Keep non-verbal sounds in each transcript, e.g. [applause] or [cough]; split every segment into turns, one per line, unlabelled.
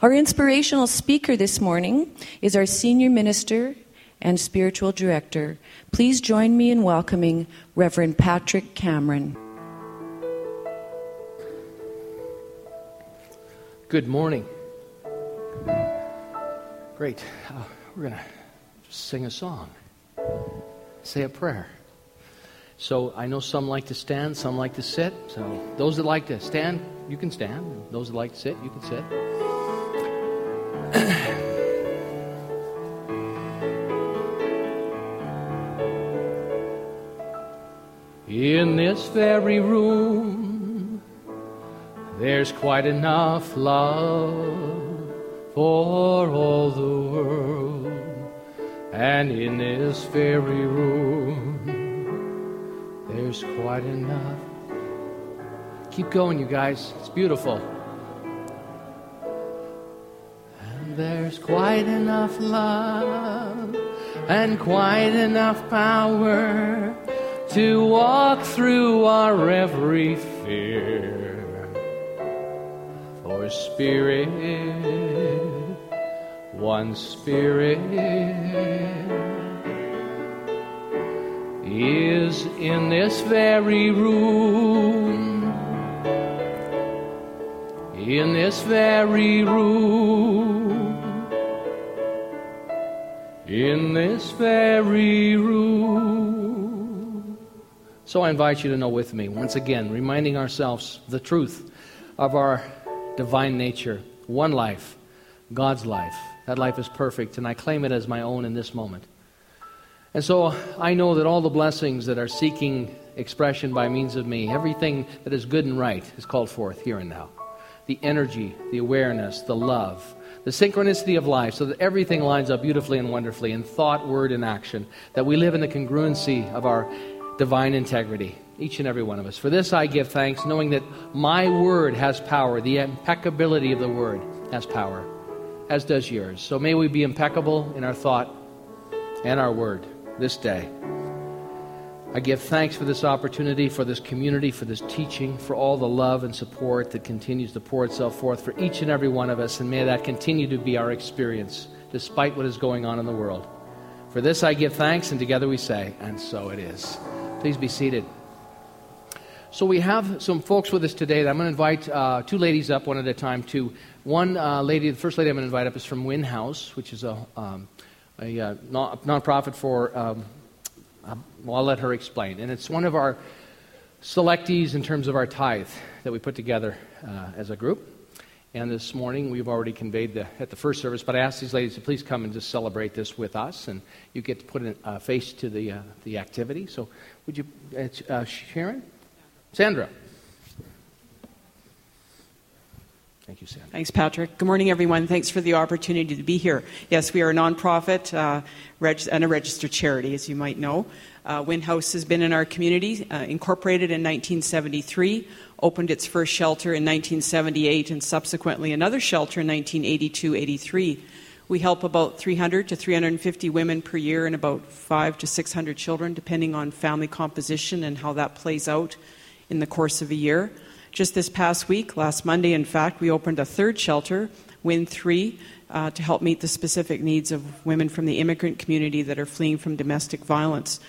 Our inspirational speaker this morning is our senior minister and spiritual director. Please join me in welcoming Reverend Patrick Cameron.
Good morning. Great. Uh, we're going to sing a song, say a prayer. So I know some like to stand, some like to sit. So those that like to stand, you can stand. Those that like to sit, you can sit. In this very room, there's quite enough love for all the world. And in this very room, there's quite enough. Keep going, you guys. It's beautiful. There's quite enough love and quite enough power to walk through our every fear. For Spirit, one Spirit is in this very room. In this very room this very room. So I invite you to know with me, once again, reminding ourselves the truth of our divine nature. One life, God's life. That life is perfect, and I claim it as my own in this moment. And so I know that all the blessings that are seeking expression by means of me, everything that is good and right, is called forth here and now. The energy, the awareness, the love, the synchronicity of life, so that everything lines up beautifully and wonderfully in thought, word, and action, that we live in the congruency of our divine integrity, each and every one of us. For this I give thanks, knowing that my word has power, the impeccability of the word has power, as does yours. So may we be impeccable in our thought and our word this day. I give thanks for this opportunity, for this community, for this teaching, for all the love and support that continues to pour itself forth for each and every one of us, and may that continue to be our experience despite what is going on in the world. For this I give thanks, and together we say, and so it is. Please be seated. So we have some folks with us today. That I'm going to invite uh, two ladies up one at a time. To one uh, lady, the first lady I'm going to invite up is from Win House, which is a, um, a uh, non- nonprofit for um, well, I'll let her explain. And it's one of our selectees in terms of our tithe that we put together uh, as a group. And this morning we've already conveyed the, at the first service, but I asked these ladies to please come and just celebrate this with us, and you get to put a uh, face to the uh, the activity. So, would you, uh, Sharon, Sandra? Thank you, Sandra.
Thanks, Patrick. Good morning, everyone. Thanks for the opportunity to be here. Yes, we are a nonprofit uh, reg- and a registered charity, as you might know. Uh, Win House has been in our community, uh, incorporated in 1973, opened its first shelter in 1978, and subsequently another shelter in 1982 83. We help about 300 to 350 women per year and about 5 to 600 children, depending on family composition and how that plays out in the course of a year. Just this past week, last Monday, in fact, we opened a third shelter, Win 3, uh, to help meet the specific needs of women from the immigrant community that are fleeing from domestic violence.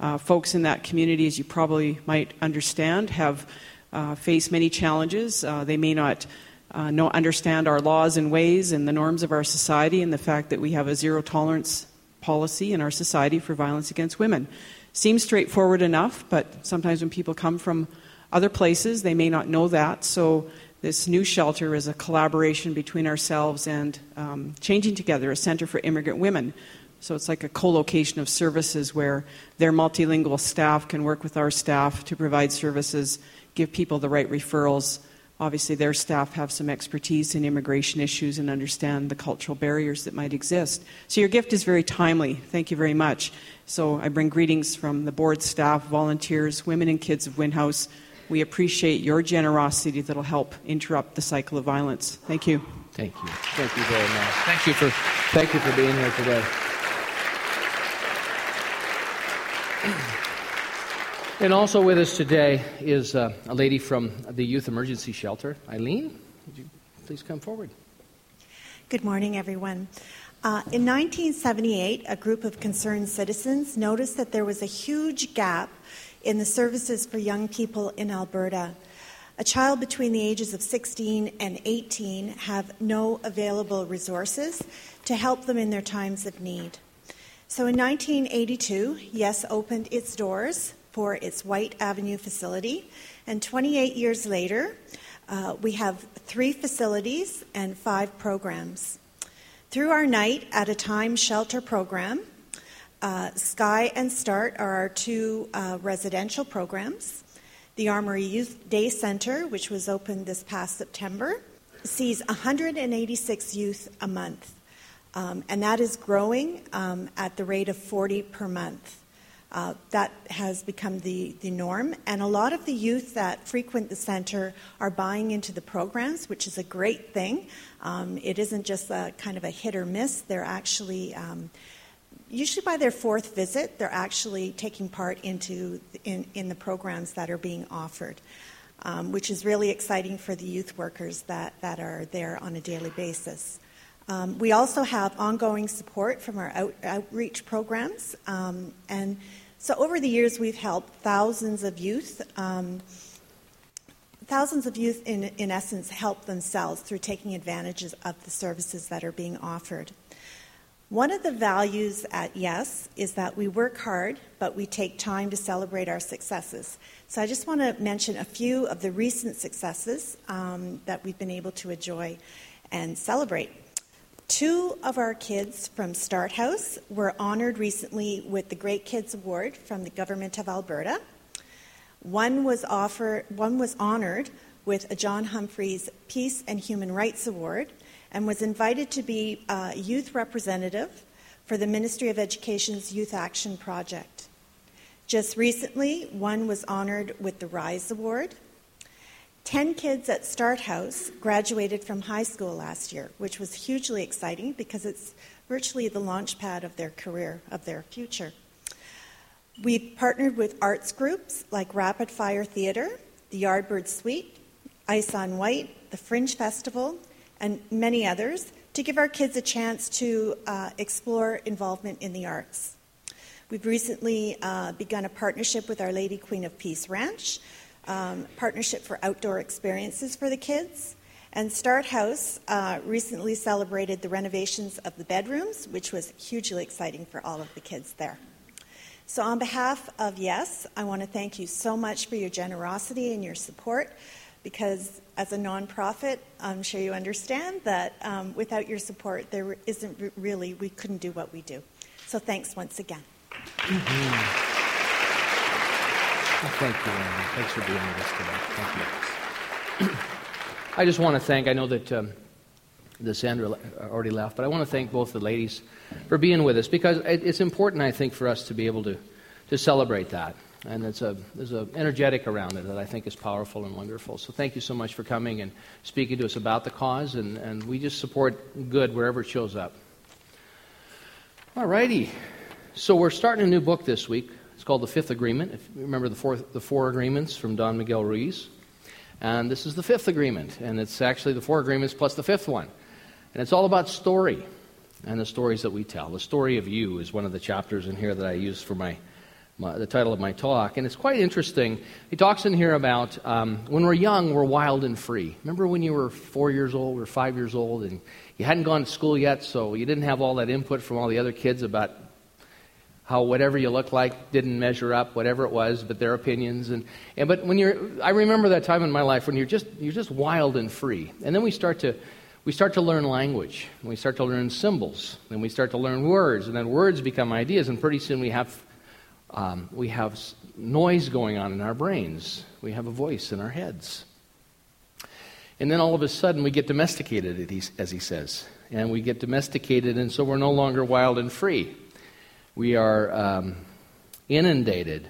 Uh, folks in that community, as you probably might understand, have uh, faced many challenges. Uh, they may not uh, know, understand our laws and ways and the norms of our society, and the fact that we have a zero tolerance policy in our society for violence against women. Seems straightforward enough, but sometimes when people come from other places, they may not know that. So, this new shelter is a collaboration between ourselves and um, Changing Together, a center for immigrant women. So, it's like a co location of services where their multilingual staff can work with our staff to provide services, give people the right referrals. Obviously, their staff have some expertise in immigration issues and understand the cultural barriers that might exist. So, your gift is very timely. Thank you very much. So, I bring greetings from the board staff, volunteers, women and kids of Win House we appreciate your generosity that'll help interrupt the cycle of violence. Thank you.
Thank you. Thank you very much. Thank you for, thank you for being here today. [clears throat] And also with us today is uh, a lady from the Youth Emergency Shelter. Eileen, would you please come forward?
Good morning, everyone. Uh, in 1978, a group of concerned citizens noticed that there was a huge gap in the services for young people in Alberta. A child between the ages of 16 and 18 have no available resources to help them in their times of need. So in 1982, YESS opened its doors for its Whyte Avenue facility, and 28 years later, uh, we have three facilities and five programs. Through our Night at a Time shelter program, uh, Sky and Start are our two uh, residential programs. The Armory Youth Day Center, which was opened this past September, sees 186 youth a month, um, and that is growing um, at the rate of 40 per month. Uh, that has become the, the norm, and a lot of the youth that frequent the center are buying into the programs, which is a great thing. Um, it isn't just a kind of a hit or miss, they're actually um, usually by their fourth visit, they're actually taking part into in, in the programs that are being offered, um, which is really exciting for the youth workers that, that are there on a daily basis. Um, we also have ongoing support from our out, outreach programs, um, and so over the years we've helped thousands of youth. Um, thousands of youth, in, in essence, help themselves through taking advantages of the services that are being offered. One of the values at YESS is that we work hard, but we take time to celebrate our successes. So I just want to mention a few of the recent successes um, that we've been able to enjoy and celebrate. Two of our kids from Start House were honored recently with the Great Kids Award from the Government of Alberta. One was, offered, one was honored with a John Humphreys Peace and Human Rights Award and was invited to be a youth representative for the Ministry of Education's Youth Action Project. Just recently, one was honored with the RISE Award. Ten kids at Start House graduated from high school last year, which was hugely exciting because it's virtually the launch pad of their career, of their future. We partnered with arts groups like Rapid Fire Theatre, the Yardbird Suite, Ice on Whyte, the Fringe Festival, and many others to give our kids a chance to uh, explore involvement in the arts. We've recently uh, begun a partnership with Our Lady Queen of Peace Ranch, um, partnership for outdoor experiences for the kids. And Start House uh, recently celebrated the renovations of the bedrooms, which was hugely exciting for all of the kids there. So, on behalf of YESS, I want to thank you so much for your generosity and your support because as a nonprofit, I'm sure you understand that um, without your support, there isn't really, we couldn't do what we do. So thanks once again.
Mm-hmm. Thank you, Annie. Thanks for being with us today. Thank you. [clears throat] I just want to thank, I know that um, the Sandra already left, but I want to thank both the ladies for being with us because it's important, I think, for us to be able to, to celebrate that and it's a, there's an energetic around it that I think is powerful and wonderful. So thank you so much for coming and speaking to us about the cause, and, and we just support good wherever it shows up. All righty. So we're starting a new book this week. It's called The Fifth Agreement. If you remember the four, the four agreements from Don Miguel Ruiz. And this is the fifth agreement, and it's actually the four agreements plus the fifth one. And it's all about story and the stories that we tell. The story of you is one of the chapters in here that I use for my my, the title of my talk, and it's quite interesting. He talks in here about um, when we're young, we're wild and free. Remember when you were four years old or five years old, and you hadn't gone to school yet, so you didn't have all that input from all the other kids about how whatever you looked like didn't measure up, whatever it was, but their opinions. And, and but when you're, I remember that time in my life when you're just you're just wild and free, and then we start to we start to learn language, and we start to learn symbols, and we start to learn words, and then words become ideas, and pretty soon we have um, we have noise going on in our brains. We have a voice in our heads. And then all of a sudden we get domesticated, as he says. And we get domesticated, and so we're no longer wild and free. We are um, inundated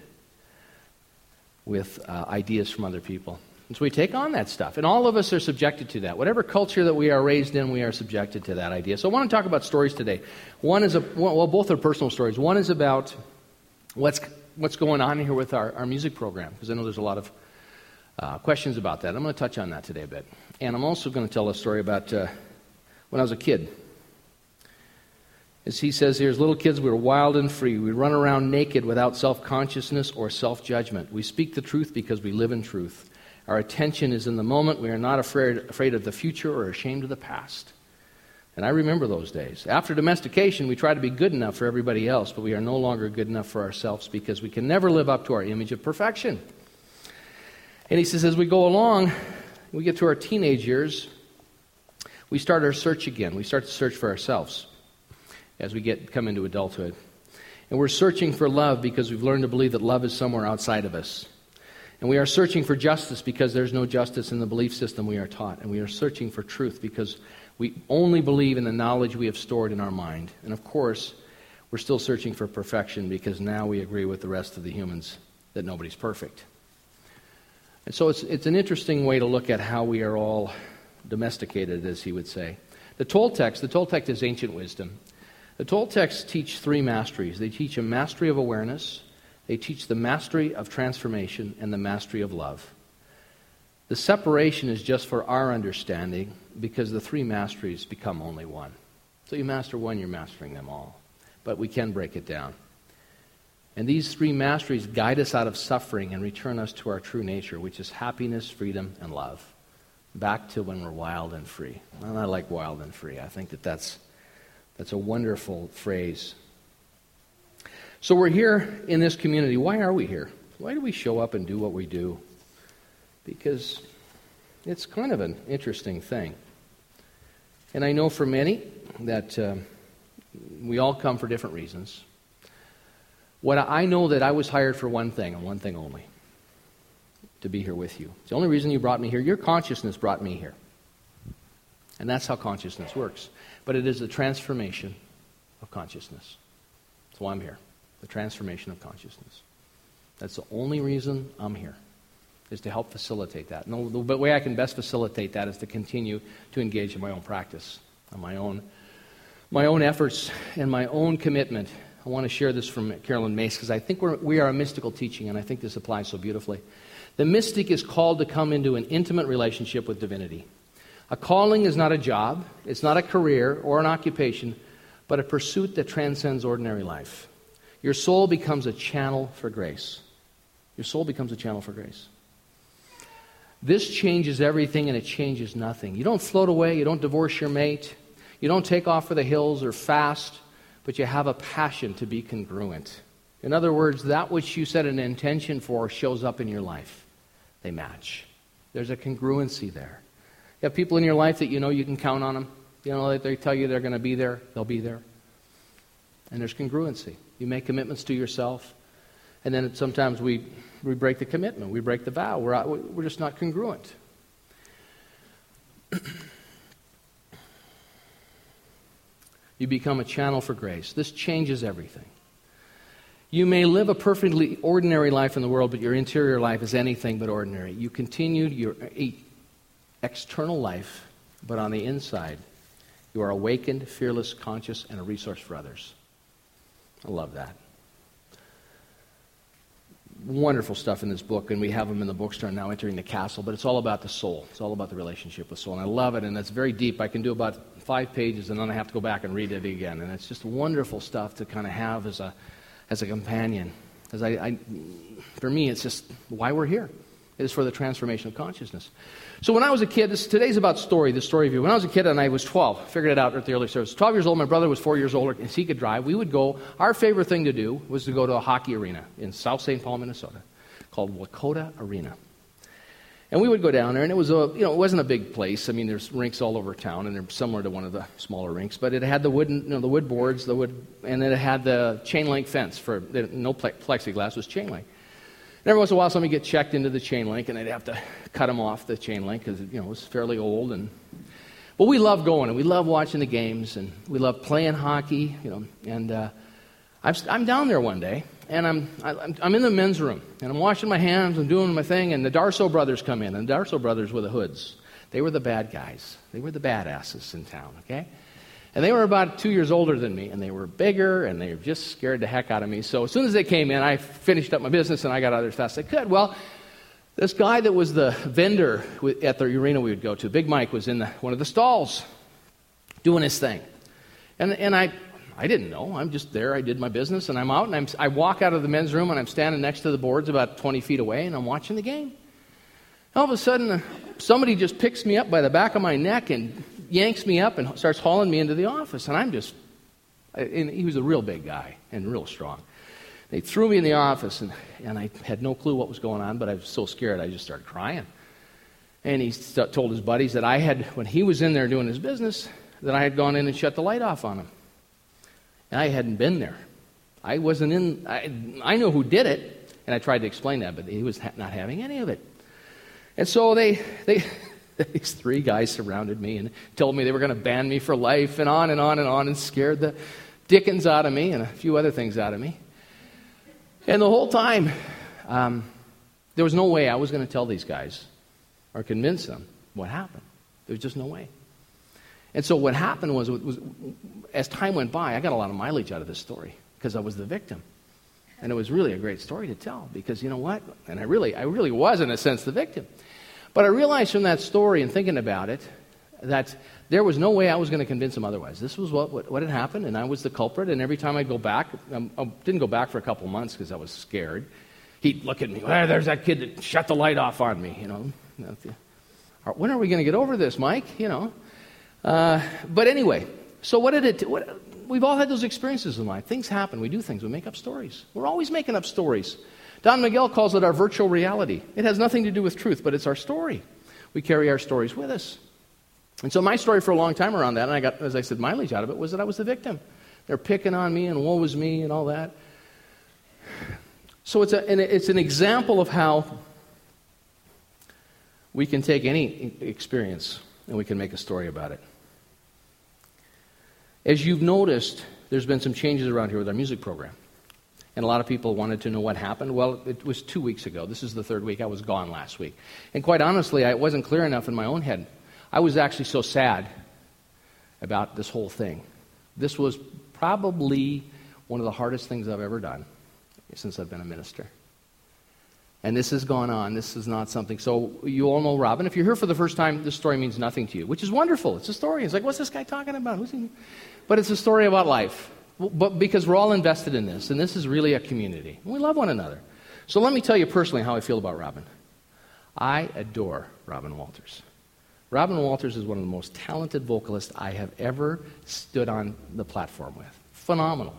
with uh, ideas from other people. And so we take on that stuff. And all of us are subjected to that. Whatever culture that we are raised in, we are subjected to that idea. So I want to talk about stories today. One is, a, well, both are personal stories. One is about what's, what's going on here with our, our music program, because I know there's a lot of uh, questions about that. I'm going to touch on that today a bit. And I'm also going to tell a story about uh, when I was a kid. As he says here, as little kids, we were wild and free. We run around naked without self consciousness or self judgment. We speak the truth because we live in truth. Our attention is in the moment. We are not afraid, afraid of the future or ashamed of the past. And I remember those days. After domestication, we try to be good enough for everybody else, but we are no longer good enough for ourselves because we can never live up to our image of perfection. And he says, as we go along, we get to our teenage years, we start our search again. We start to search for ourselves as we get come into adulthood. And we're searching for love because we've learned to believe that love is somewhere outside of us. And we are searching for justice because there's no justice in the belief system we are taught. And we are searching for truth because we only believe in the knowledge we have stored in our mind. And of course, we're still searching for perfection because now we agree with the rest of the humans that nobody's perfect. And so it's, it's an interesting way to look at how we are all domesticated, as he would say. The Toltecs, the Toltec is ancient wisdom. The Toltecs teach three masteries. They teach a mastery of awareness, they teach the mastery of transformation, and the mastery of love. The separation is just for our understanding because the three masteries become only one. So you master one, you're mastering them all. But we can break it down. And these three masteries guide us out of suffering and return us to our true nature, which is happiness, freedom, and love. Back to when we're wild and free. And I like wild and free. I think that that's that's a wonderful phrase. So we're here in this community. Why are we here? Why do we show up and do what we do? Because it's kind of an interesting thing. And I know for many that uh, we all come for different reasons. What I know that I was hired for one thing and one thing only to be here with you. It's the only reason you brought me here. Your consciousness brought me here. And that's how consciousness works but it is the transformation of consciousness. That's why I'm here. The transformation of consciousness. That's the only reason I'm here, is to help facilitate that. And the way I can best facilitate that is to continue to engage in my own practice, on my own, my own efforts, and my own commitment. I want to share this from Carolyn Myss because I think we're, we are a mystical teaching, and I think this applies so beautifully. The mystic is called to come into an intimate relationship with divinity. A calling is not a job, it's not a career or an occupation, but a pursuit that transcends ordinary life. Your soul becomes a channel for grace. Your soul becomes a channel for grace. This changes everything and it changes nothing. You don't float away, you don't divorce your mate, you don't take off for the hills or fast, but you have a passion to be congruent. In other words, that which you set an intention for shows up in your life. They match. There's a congruency there. You have people in your life that you know you can count on them. You know, they tell you they're going to be there, they'll be there. And there's congruency. You make commitments to yourself, and then sometimes we, we break the commitment, we break the vow. We're, we're just not congruent. [clears throat] you become a channel for grace. This changes everything. You may live a perfectly ordinary life in the world, but your interior life is anything but ordinary. You continue your external life, but on the inside, you are awakened, fearless, conscious, and a resource for others. I love that. Wonderful stuff in this book, and we have them in the bookstore now, entering the castle, but it's all about the soul. It's all about the relationship with soul, and I love it, and it's very deep. I can do about five pages, and then I have to go back and read it again, and it's just wonderful stuff to kind of have as a, as a companion. Because I, I, for me, it's just why we're here. Is for the transformation of consciousness. So when I was a kid, this, today's about story, the story of you. When I was a kid and I was 12, figured it out at the early service. 12 years old, my brother was four years older, and he could drive. We would go, our favorite thing to do was to go to a hockey arena in South St. Paul, Minnesota, called Wakota Arena. And we would go down there, and it was a, you know, it wasn't a big place. I mean, there's rinks all over town, and they're similar to one of the smaller rinks. But it had the wooden, you know, the wood boards, the wood, and then it had the chain link fence for no plexiglass, was chain link. And every once in a while, somebody get checked into the chain link, and they'd have to cut them off the chain link because you know it was fairly old. And but we love going, and we love watching the games, and we love playing hockey. You know, and uh, I'm, I'm down there one day, and I'm, I, I'm in the men's room, and I'm washing my hands, I'm doing my thing, and the Darso brothers come in, and the Darso brothers were the hoods. They were the bad guys. They were the badasses in town. Okay. And they were about two years older than me, and they were bigger, and they just scared the heck out of me. So as soon as they came in, I finished up my business, and I got out there as fast as I could. Well, this guy that was the vendor at the arena we would go to, Big Mike, was in the, one of the stalls doing his thing. And, and I, I didn't know. I'm just there. I did my business, and I'm out, and I'm, I walk out of the men's room, and I'm standing next to the boards about 20 feet away, and I'm watching the game. All of a sudden, somebody just picks me up by the back of my neck and yanks me up and starts hauling me into the office. And I'm just, and he was a real big guy and real strong. They threw me in the office, and, and I had no clue what was going on, but I was so scared I just started crying. And he st- told his buddies that I had, when he was in there doing his business, that I had gone in and shut the light off on him. And I hadn't been there. I wasn't in, I, I know who did it, and I tried to explain that, but he was ha- not having any of it. And so they, they, [laughs] these three guys surrounded me and told me they were going to ban me for life and on and on and on and scared the dickens out of me and a few other things out of me. And the whole time, um, there was no way I was going to tell these guys or convince them what happened. There was just no way. And so what happened was, was, as time went by, I got a lot of mileage out of this story because I was the victim. And it was really a great story to tell because you know what? And I really, I really was, in a sense, the victim. But I realized from that story and thinking about it that there was no way I was going to convince him otherwise. This was what, what, what, had happened, and I was the culprit. And every time I'd go back, um, I didn't go back for a couple months because I was scared. He'd look at me, well, there's that kid that shut the light off on me, you know. When are we going to get over this, Mike? You know. Uh, but anyway, so what did it? What, we've all had those experiences in life. Things happen. We do things. We make up stories. We're always making up stories. Don Miguel calls it our virtual reality. It has nothing to do with truth, but it's our story. We carry our stories with us. And so my story for a long time around that, and I got, as I said, mileage out of it, was that I was the victim. They're picking on me and woe was me and all that. So it's, a, it's an example of how we can take any experience and we can make a story about it. As you've noticed, there's been some changes around here with our music program. And a lot of people wanted to know what happened. Well, it was two weeks ago. This is the third week. I was gone last week. And quite honestly, I wasn't clear enough in my own head. I was actually so sad about this whole thing. This was probably one of the hardest things I've ever done since I've been a minister. And this has gone on. This is not something. So you all know Robin. If you're here for the first time, this story means nothing to you, which is wonderful. It's a story. It's like, what's this guy talking about? Who's he? But it's a story about life. But because we're all invested in this, and this is really a community. We love one another. So let me tell you personally how I feel about Robin. I adore Robin Walters. Robin Walters is one of the most talented vocalists I have ever stood on the platform with. Phenomenal.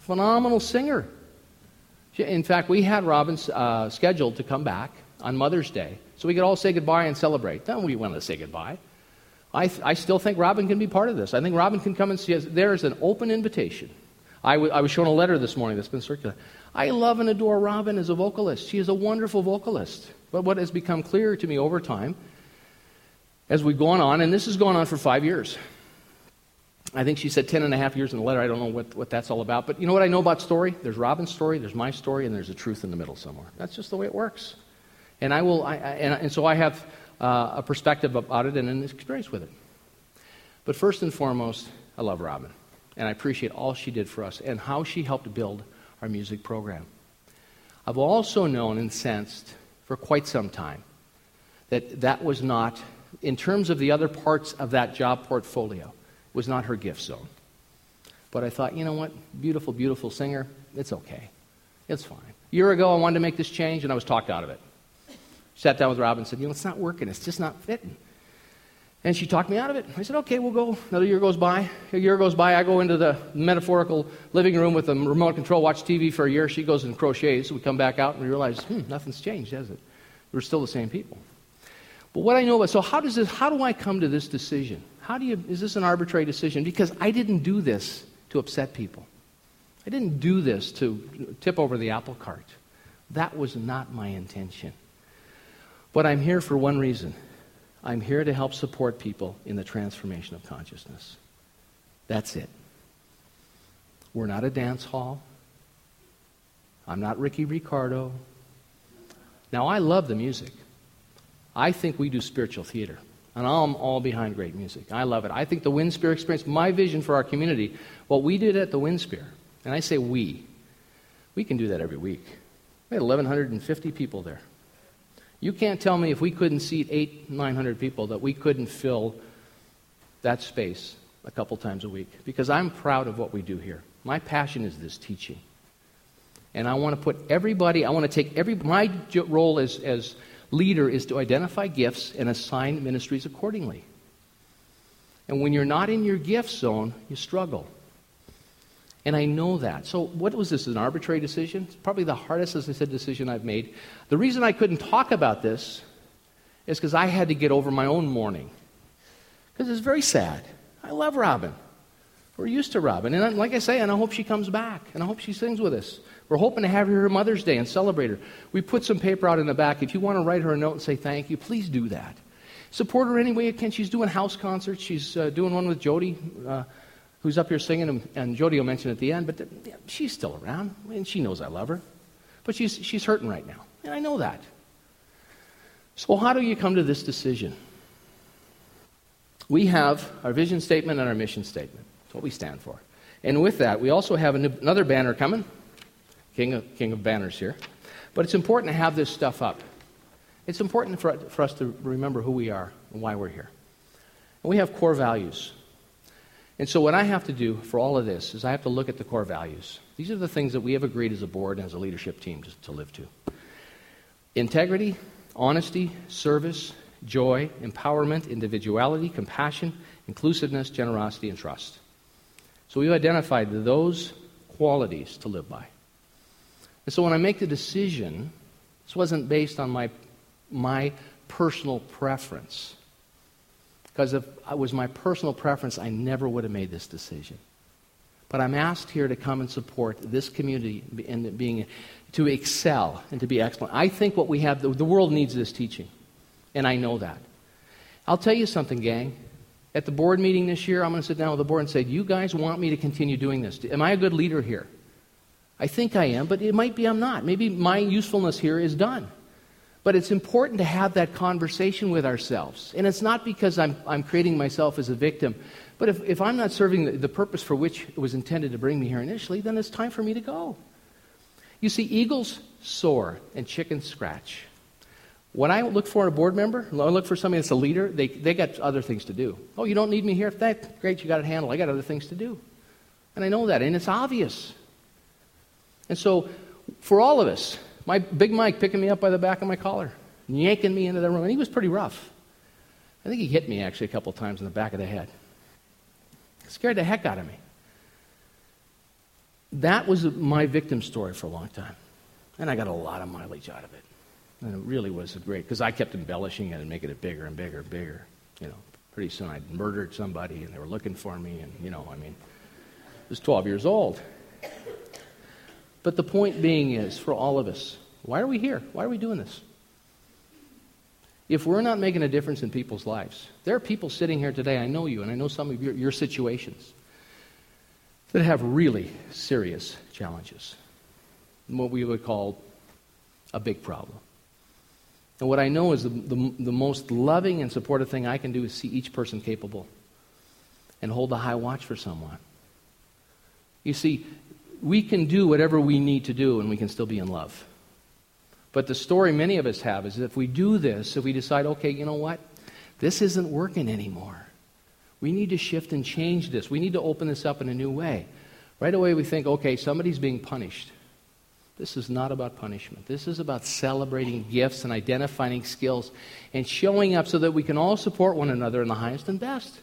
Phenomenal singer. In fact, we had Robin uh, scheduled to come back on Mother's Day so we could all say goodbye and celebrate. Then we wanted to say goodbye. I, th- I still think Robin can be part of this. I think Robin can come and see us. There is an open invitation. I, w- I was shown a letter this morning that's been circulated. I love and adore Robin as a vocalist. She is a wonderful vocalist. But what has become clear to me over time as we've gone on, and this has gone on for five years, I think she said 10 and a half years in the letter. I don't know what, what that's all about. But you know what I know about story? There's Robin's story, there's my story, and there's a truth in the middle somewhere. That's just the way it works. And I will, I, I, and, and, so I have uh, a perspective about it and an experience with it. But first and foremost, I love Robin. And I appreciate all she did for us and how she helped build our music program. I've also known and sensed for quite some time that that was not, in terms of the other parts of that job portfolio, was not her gift zone. But I thought, you know what? Beautiful, beautiful singer. It's okay. It's fine. A year ago, I wanted to make this change, and I was talked out of it. Sat down with Rob and said, you know, it's not working. It's just not fitting. And she talked me out of it. I said, okay, we'll go. Another year goes by. A year goes by. I go into the metaphorical living room with a remote control, watch TV for a year. She goes and crochets. We come back out and we realize, hmm, nothing's changed, has it? We're still the same people. But what I know about, so how does this, how do I come to this decision? How do you, is this an arbitrary decision? Because I didn't do this to upset people. I didn't do this to tip over the apple cart. That was not my intention. But I'm here for one reason. I'm here to help support people in the transformation of consciousness. That's it. We're not a dance hall. I'm not Ricky Ricardo. Now, I love the music. I think we do spiritual theater. And I'm all behind great music. I love it. I think the Winspear experience, my vision for our community, what we did at the Winspear, and I say we, we can do that every week. We had 1,150 people there. You can't tell me if we couldn't seat eight, 900 people that we couldn't fill that space a couple times a week because I'm proud of what we do here. My passion is this teaching. And I want to put everybody, I want to take every, my role as, as leader is to identify gifts and assign ministries accordingly. And when you're not in your gift zone, you struggle. And I know that. So, what was this? An arbitrary decision? It's probably the hardest, as I said, decision I've made. The reason I couldn't talk about this is because I had to get over my own mourning. Because it's very sad. I love Robin. We're used to Robin. And like I say, and I hope she comes back. And I hope she sings with us. We're hoping to have her here Mother's Day and celebrate her. We put some paper out in the back. If you want to write her a note and say thank you, please do that. Support her any way you can. She's doing house concerts. She's uh, doing one with Jody. Uh, who's up here singing, and, Jody will mention at the end, but she's still around, and she knows I love her. But she's, she's hurting right now, and I know that. So, how do you come to this decision? We have our vision statement and our mission statement. That's what we stand for. And with that, we also have another banner coming. King of, King of banners here. But it's important to have this stuff up. It's important for, for us to remember who we are and why we're here. And we have core values. And so, what I have to do for all of this is I have to look at the core values. These are the things that we have agreed as a board and as a leadership team to, to live to integrity, honesty, service, joy, empowerment, individuality, compassion, inclusiveness, generosity, and trust. So, we've identified those qualities to live by. And so, when I make the decision, this wasn't based on my, my personal preference. Because if it was my personal preference, I never would have made this decision. But I'm asked here to come and support this community and being to excel and to be excellent. I think what we have, the, the world needs this teaching, and I know that. I'll tell you something, gang. At the board meeting this year, I'm going to sit down with the board and say, "You guys want me to continue doing this? Am I a good leader here?" I think I am, but it might be I'm not. Maybe my usefulness here is done. But it's important to have that conversation with ourselves. And it's not because I'm, I'm creating myself as a victim, but if, if I'm not serving the, the purpose for which it was intended to bring me here initially, then it's time for me to go. You see, eagles soar and chickens scratch. When I look for a board member, I look for somebody that's a leader, they, they got other things to do. Oh, you don't need me here? That, great, you got it handled. I got other things to do. And I know that, and it's obvious. And so, for all of us, my Big Mike picking me up by the back of my collar, yanking me into the room, and he was pretty rough. I think he hit me actually a couple times in the back of the head. scared the heck out of me. That was my victim story for a long time. And I got a lot of mileage out of it. And it really was great because I kept embellishing it and making it bigger and bigger and bigger. You know, pretty soon I'd murdered somebody and they were looking for me. And, you know, I mean, I was 12 years old. But the point being is, for all of us, why are we here? Why are we doing this? If we're not making a difference in people's lives, there are people sitting here today, I know you, and I know some of your, your situations, that have really serious challenges. What we would call a big problem. And what I know is the, the, the, most loving and supportive thing I can do is see each person capable and hold a high watch for someone. You see, we can do whatever we need to do and we can still be in love. But the story many of us have is if we do this, if we decide, okay, you know what? This isn't working anymore. We need to shift and change this. We need to open this up in a new way. Right away, we think, okay, somebody's being punished. This is not about punishment. This is about celebrating gifts and identifying skills and showing up so that we can all support one another in the highest and best.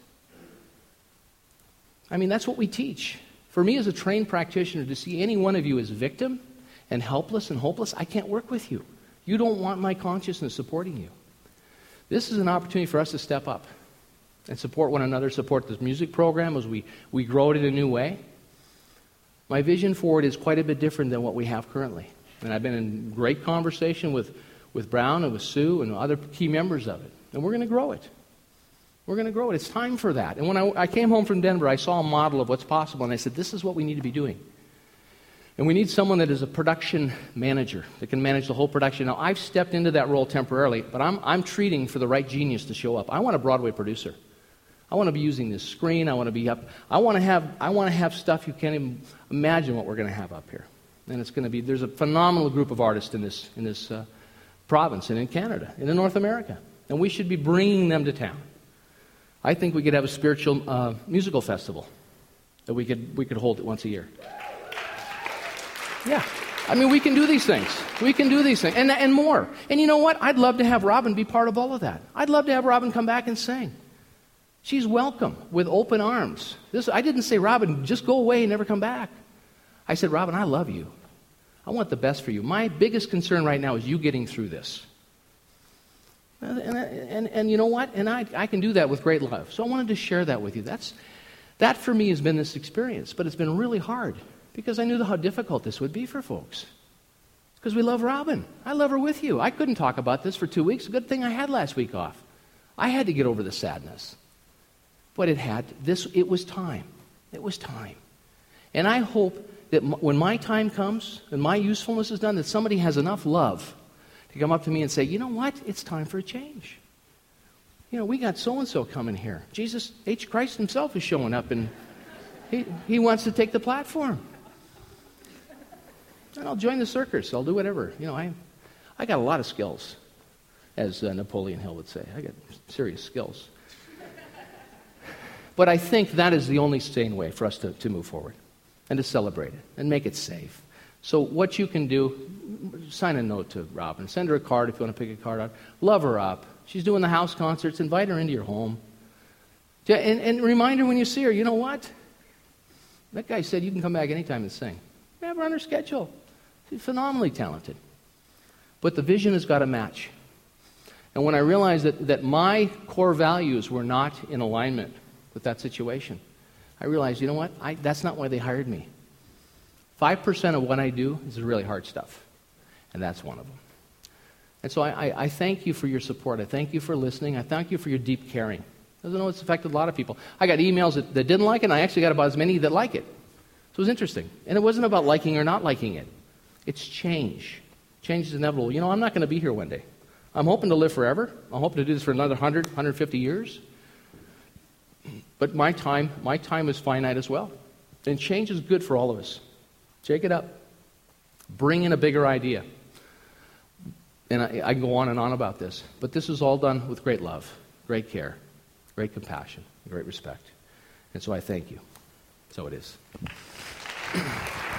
I mean, that's what we teach. For me as a trained practitioner, to see any one of you as victim and helpless and hopeless, I can't work with you. You don't want my consciousness supporting you. This is an opportunity for us to step up and support one another, support this music program as we, we grow it in a new way. My vision for it is quite a bit different than what we have currently. And I've been in great conversation with, with Brown and with Sue and other key members of it. And we're going to grow it. We're going to grow it. It's time for that. And when I, I came home from Denver, I saw a model of what's possible, and I said, this is what we need to be doing. And we need someone that is a production manager that can manage the whole production. Now, I've stepped into that role temporarily, but I'm, I'm treating for the right genius to show up. I want a Broadway producer. I want to be using this screen. I want to be up. I want to have, I want to have stuff you can't even imagine what we're going to have up here. And it's going to be, there's a phenomenal group of artists in this, in this uh, province and in Canada and in North America. And we should be bringing them to town. I think we could have a spiritual uh, musical festival that we could, we could hold it once a year. Yeah. I mean, we can do these things. We can do these things and, and more. And you know what? I'd love to have Robin be part of all of that. I'd love to have Robin come back and sing. She's welcome with open arms. This, I didn't say, Robin, just go away and never come back. I said, Robin, I love you. I want the best for you. My biggest concern right now is you getting through this. And, and, and, you know what? And I, I can do that with great love. So I wanted to share that with you. That's, that for me has been this experience, but it's been really hard because I knew how difficult this would be for folks. Because we love Robin. I love her with you. I couldn't talk about this for two weeks. Good thing I had last week off. I had to get over the sadness. But it had this it was time. It was time. And I hope that m- when my time comes and my usefulness is done that somebody has enough love to come up to me and say, "You know what? It's time for a change." You know, we got so and so coming here. Jesus H Christ himself is showing up and he, he wants to take the platform. And I'll join the circus. I'll do whatever. You know, I, I got a lot of skills, as uh, Napoleon Hill would say. I got serious skills. But I think that is the only sane way for us to, to move forward and to celebrate it and make it safe. So, what you can do, sign a note to Robin. Send her a card if you want to pick a card out. Love her up. She's doing the house concerts. Invite her into your home. And, and remind her when you see her, you know what? That guy said you can come back anytime and sing. Her on her schedule. She's phenomenally talented. But the vision has got to match. And when I realized that, that my core values were not in alignment with that situation, I realized, you know what? I, that's not why they hired me. 5% of what I do is really hard stuff. And that's one of them. And so I, I, I, thank you for your support. I thank you for listening. I thank you for your deep caring. I don't know it's affected a lot of people. I got emails that, that didn't like it, and I actually got about as many that like it. So it was interesting. And it wasn't about liking or not liking it. It's change. Change is inevitable. You know, I'm not going to be here one day. I'm hoping to live forever. I'm hoping to do this for another 100, 150 years. But my time, my time is finite as well. And change is good for all of us. Shake it up. Bring in a bigger idea. And I, I can go on and on about this. But this is all done with great love, great care, great compassion, great respect. And so I thank you. So it is. [clears throat]